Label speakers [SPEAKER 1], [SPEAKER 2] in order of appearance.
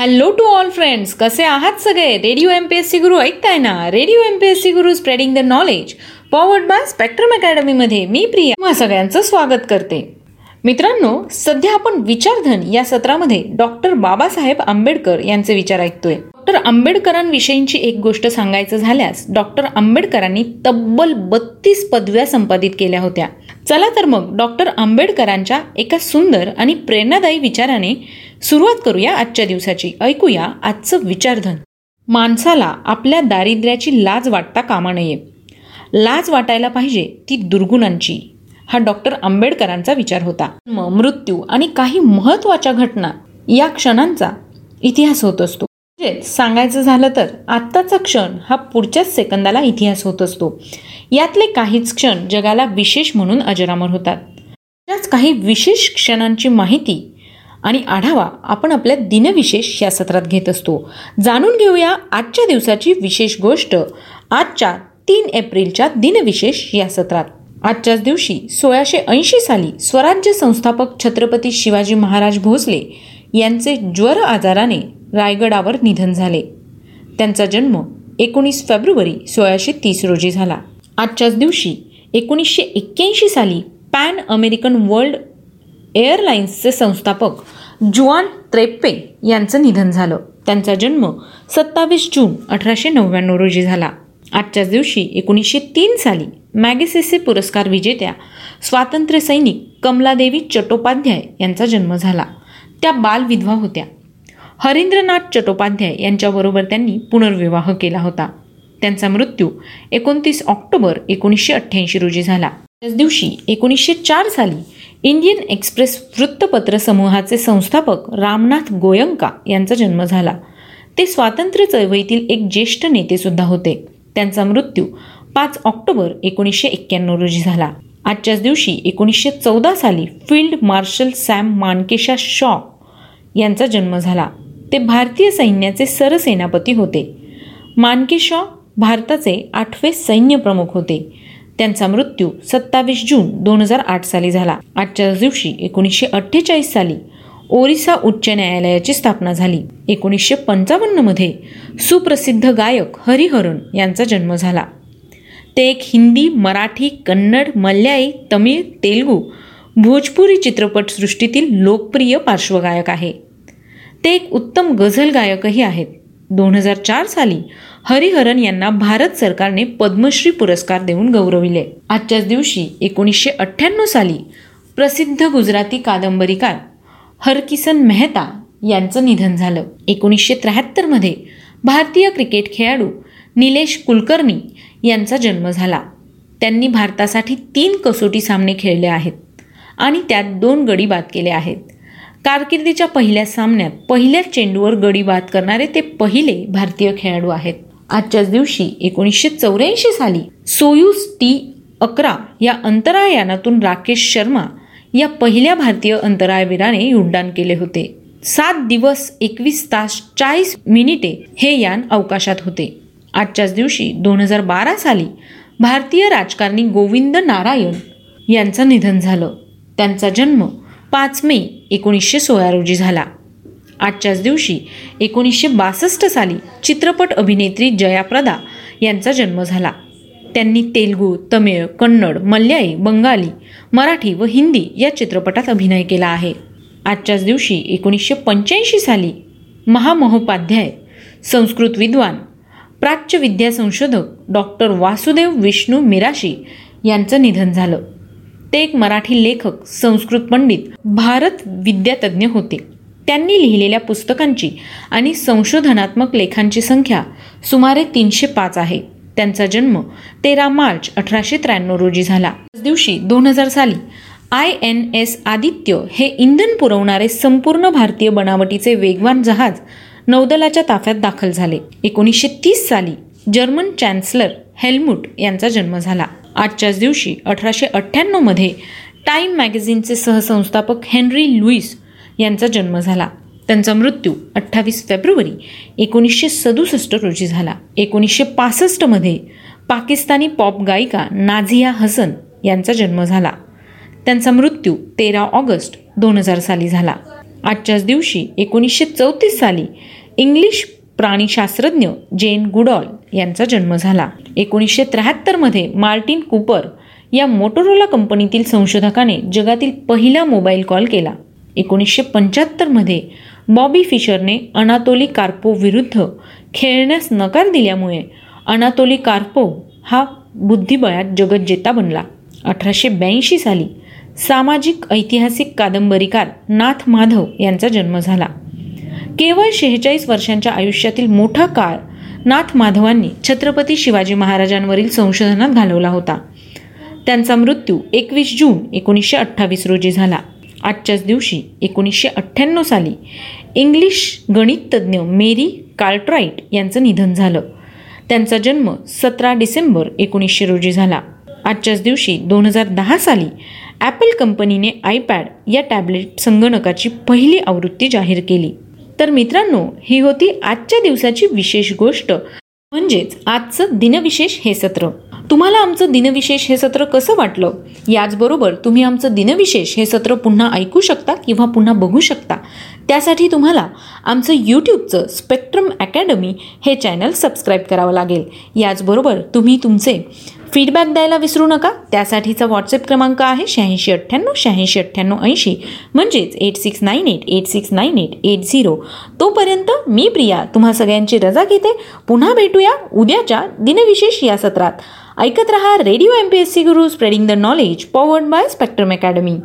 [SPEAKER 1] Hello to all friends कसे आहात सगळे? Radio M P S C Guru ऐकताय ना? Radio M P S C Guru spreading the knowledge powered by Spectrum अकॅडमीमध्ये मी प्रिया. तुम्हा सगळ्यांचं स्वागत करते. मित्रांनो सध्या आपण विचारधन या सत्रामध्ये डॉक्टर बाबासाहेब आंबेडकर यांचे विचार ऐकतोय. डॉक्टर आंबेडकरांविषयीची एक गोष्ट सांगायचं झाल्यास डॉक्टर आंबेडकरांनी तब्बल बत्तीस पदव्या संपादित केल्या होत्या. चला तर मग डॉक्टर आंबेडकरांच्या एका सुंदर आणि प्रेरणादायी विचाराने सुरुवात करूया आजच्या दिवसाची. ऐकूया आजचं विचारधन. माणसाला आपल्या दारिद्र्याची लाज वाटता कामा नये. लाज वाटायला पाहिजे ती दुर्गुणांची. हा डॉक्टर आंबेडकरांचा विचार होता. मृत्यू आणि काही महत्त्वाच्या घटना या क्षणांचा इतिहास होत असतो. म्हणजेच सांगायचं झालं तर आत्ताचा क्षण हा पुढच्याच सेकंदाला इतिहास होत असतो. यातले काहीच क्षण जगाला विशेष म्हणून अजरामर होतात. त्याच काही विशेष क्षणांची माहिती आणि आढावा आपण आपल्या दिनविशेष या सत्रात घेत असतो. जाणून घेऊया आजच्या दिवसाची विशेष गोष्ट आजच्या तीन एप्रिलच्या दिनविशेष या सत्रात. आजच्याच दिवशी सोळाशे ऐंशी साली स्वराज्य संस्थापक छत्रपती शिवाजी महाराज भोसले यांचे ज्वर आजाराने रायगडावर निधन झाले. त्यांचा जन्म एकोणीस फेब्रुवारी सोळाशे तीस रोजी झाला. आजच्याच दिवशी एकोणीसशे एक्क्याऐंशी साली पॅन अमेरिकन वर्ल्ड एअरलाइन्सचे संस्थापक जुआन त्रेप्पे यांचं निधन झालं. त्यांचा जन्म सत्तावीस जून अठराशे नव्याण्णव रोजी झाला. आजच्याच दिवशी एकोणीसशे तीन साली मॅगेसेसे पुरस्कार विजेत्या स्वातंत्र्य सैनिक कमलादेवी चट्टोपाध्याय यांचा जन्म झाला. त्या बालविधवा होत्या. हरिंद्रनाथ चट्टोपाध्याय यांच्याबरोबर त्यांनी पुनर्विवाह केला होता. त्यांचा मृत्यू एकोणतीस ऑक्टोबर एकोणीसशे अठ्ठ्याऐंशी रोजी झाला. त्याच दिवशी एकोणीसशे चार साली इंडियन एक्सप्रेस वृत्तपत्र समूहाचे संस्थापक रामनाथ गोयंका यांचा जन्म झाला. ते स्वातंत्र्य चळवळीतील एक ज्येष्ठ नेतेसुद्धा होते. त्यांचा मृत्यू पाच ऑक्टोबर एकोणीसशे एक्क्याण्णव रोजी झाला. आजच्याच दिवशी एकोणीसशे चौदा साली field marshal Sam Manekshaw यांचा जन्म झाला. ते भारतीय सैन्याचे सरसेनापती होते. मानकेशॉ भारताचे आठवे सैन्यप्रमुख होते. त्यांचा मृत्यू सत्तावीस जून दोन हजार आठ साली झाला. आजच्या दिवशी एकोणीसशे अठ्ठेचाळीस साली ओरिसा उच्च न्यायालयाची स्थापना झाली. एकोणीसशे पंचावन्नमध्ये सुप्रसिद्ध गायक हरिहरन यांचा जन्म झाला. ते एक हिंदी मराठी कन्नड मल्याळी तमिळ तेलुगू भोजपुरी चित्रपटसृष्टीतील लोकप्रिय पार्श्वगायक आहे. ते एक उत्तम गझल गायकही आहेत. दोन हजार चार साली हरिहरन यांना भारत सरकारने पद्मश्री पुरस्कार देऊन गौरविले. आजच्याच दिवशी एकोणीसशे अठ्ठ्याण्णव साली प्रसिद्ध गुजराती कादंबरीकार हरकिसन मेहता यांचं निधन झालं. एकोणीसशे त्र्याहत्तरमध्ये भारतीय क्रिकेट खेळाडू निलेश कुलकर्णी यांचा जन्म झाला. त्यांनी भारतासाठी तीन कसोटी सामने खेळले आहेत आणि त्यात दोन गडी बाद केले आहेत. कारकिर्दीच्या पहिल्या सामन्यात पहिल्याच चेंडूवर गडी बाद करणारे ते पहिले भारतीय खेळाडू आहेत. आजच्याच दिवशी एकोणीसशे चौऱ्याऐंशी साली सोयूज टी अकरा या अंतराळयानातून राकेश शर्मा या पहिल्या भारतीय अंतराळवीराने उड्डाण केले होते. सात दिवस एकवीस तास चाळीस मिनिटे हे यान अवकाशात होते. आजच्याच दिवशी दोन हजार बारा साली भारतीय राजकारणी गोविंद नारायण यांचं निधन झालं. त्यांचा जन्म पाच मे एकोणीसशे सोळा रोजी झाला. आजच्याच दिवशी एकोणीसशे बासष्ट साली चित्रपट अभिनेत्री जयाप्रदा यांचा जन्म झाला. त्यांनी तेलगू तमिळ कन्नड मल्याळी बंगाली मराठी व हिंदी या चित्रपटात अभिनय केला आहे. आजच्याच दिवशी एकोणीसशे पंच्याऐंशी साली महामहोपाध्याय संस्कृत विद्वान प्राच्य विद्या संशोधक डॉक्टर वासुदेव विष्णू मिराशी यांचं निधन झालं. ते एक मराठी लेखक संस्कृत पंडित भारत विद्यातज्ञ होते. त्यांनी लिहिलेल्या पुस्तकांची आणि संशोधनात्मक लेखांची संख्या सुमारे तीनशे पाच आहे. त्यांचा जन्म तेरा मार्च अठराशे त्र्याण्णव रोजी झाला. दिवशी दोन हजार साली आय एन एस आदित्य हे इंधन पुरवणारे संपूर्ण भारतीय बनावटीचे वेगवान जहाज नौदलाच्या ताफ्यात दाखल झाले. एकोणीसशे तीस साली जर्मन चॅन्सलर हेल्मुट यांचा जन्म झाला. आजच्याच दिवशी अठराशे अठ्ठ्याण्णवमध्ये टाईम मॅगझिनचे सहसंस्थापक हेनरी लुईस यांचा जन्म झाला. त्यांचा मृत्यू अठ्ठावीस फेब्रुवारी एकोणीसशे सदुसष्ट रोजी झाला. एकोणीसशे पासष्टमध्ये पाकिस्तानी पॉप गायिका नाझिया हसन यांचा जन्म झाला. त्यांचा मृत्यू तेरा ऑगस्ट दोन हजार साली झाला. आजच्याच दिवशी एकोणीसशे चौतीस साली इंग्लिश प्राणीशास्त्रज्ञ जेन गुडॉल यांचा जन्म झाला. एकोणीसशे त्र्याहत्तरमध्ये मार्टिन कुपर या मोटोरोला कंपनीतील संशोधकाने जगातील पहिला मोबाईल कॉल केला. एकोणीसशे पंच्याहत्तरमध्ये बॉबी फिशरने अनातोली कार्पो विरुद्ध खेळण्यास नकार दिल्यामुळे अनातोली कार्पो हा बुद्धिबळात जगज्जेता बनला. अठराशे ब्याऐंशी साली सामाजिक ऐतिहासिक कादंबरीकार नाथ माधव यांचा जन्म झाला. केवळ शेहेचाळीस वर्षांच्या आयुष्यातील मोठा काळ नाथ माधवांनी छत्रपती शिवाजी महाराजांवरील संशोधनात घालवला होता. त्यांचा मृत्यू एकवीस जून एकोणीसशे अठ्ठावीस रोजी झाला. आजच्याच दिवशी एकोणीसशे अठ्ठ्याण्णव साली इंग्लिश गणिततज्ज्ञ मेरी कार्ट्राईट यांचं निधन झालं. त्यांचा जन्म सतरा डिसेंबर एकोणीसशे रोजी झाला. आजच्याच दिवशी दोन हजार दहा साली ॲपल कंपनीने आयपॅड या टॅबलेट संगणकाची पहिली आवृत्ती जाहीर केली. तर मित्रांनो ही होती आजच्या दिवसाची विशेष गोष्ट. म्हणजेच आजचं दिनविशेष हे सत्र. तुम्हाला आमचं दिनविशेष हे सत्र कसं वाटलं? याचबरोबर तुम्ही आमचं दिनविशेष हे सत्र पुन्हा ऐकू शकता किंवा पुन्हा बघू शकता. त्यासाठी तुम्हाला आमचं यूट्यूबचं स्पेक्ट्रम अकॅडमी हे चॅनल सबस्क्राईब करावं लागेल. याचबरोबर तुम्ही तुमचे फीडबॅक द्यायला विसरू नका. त्यासाठीचा व्हॉट्सअप क्रमांक आहे शहाऐंशी अठ्ठ्याण्णव शहाऐंशी अठ्ठ्याण्णव ऐंशी. म्हणजेच eight six nine eight eight six nine eight eight zero तोपर्यंत मी प्रिया तुम्हा सगळ्यांची रजा घेते. पुन्हा भेटूया उद्याच्या दिनविशेष या सत्रात. ऐकत रहा radio M P S C Guru spreading the knowledge powered by Spectrum Academy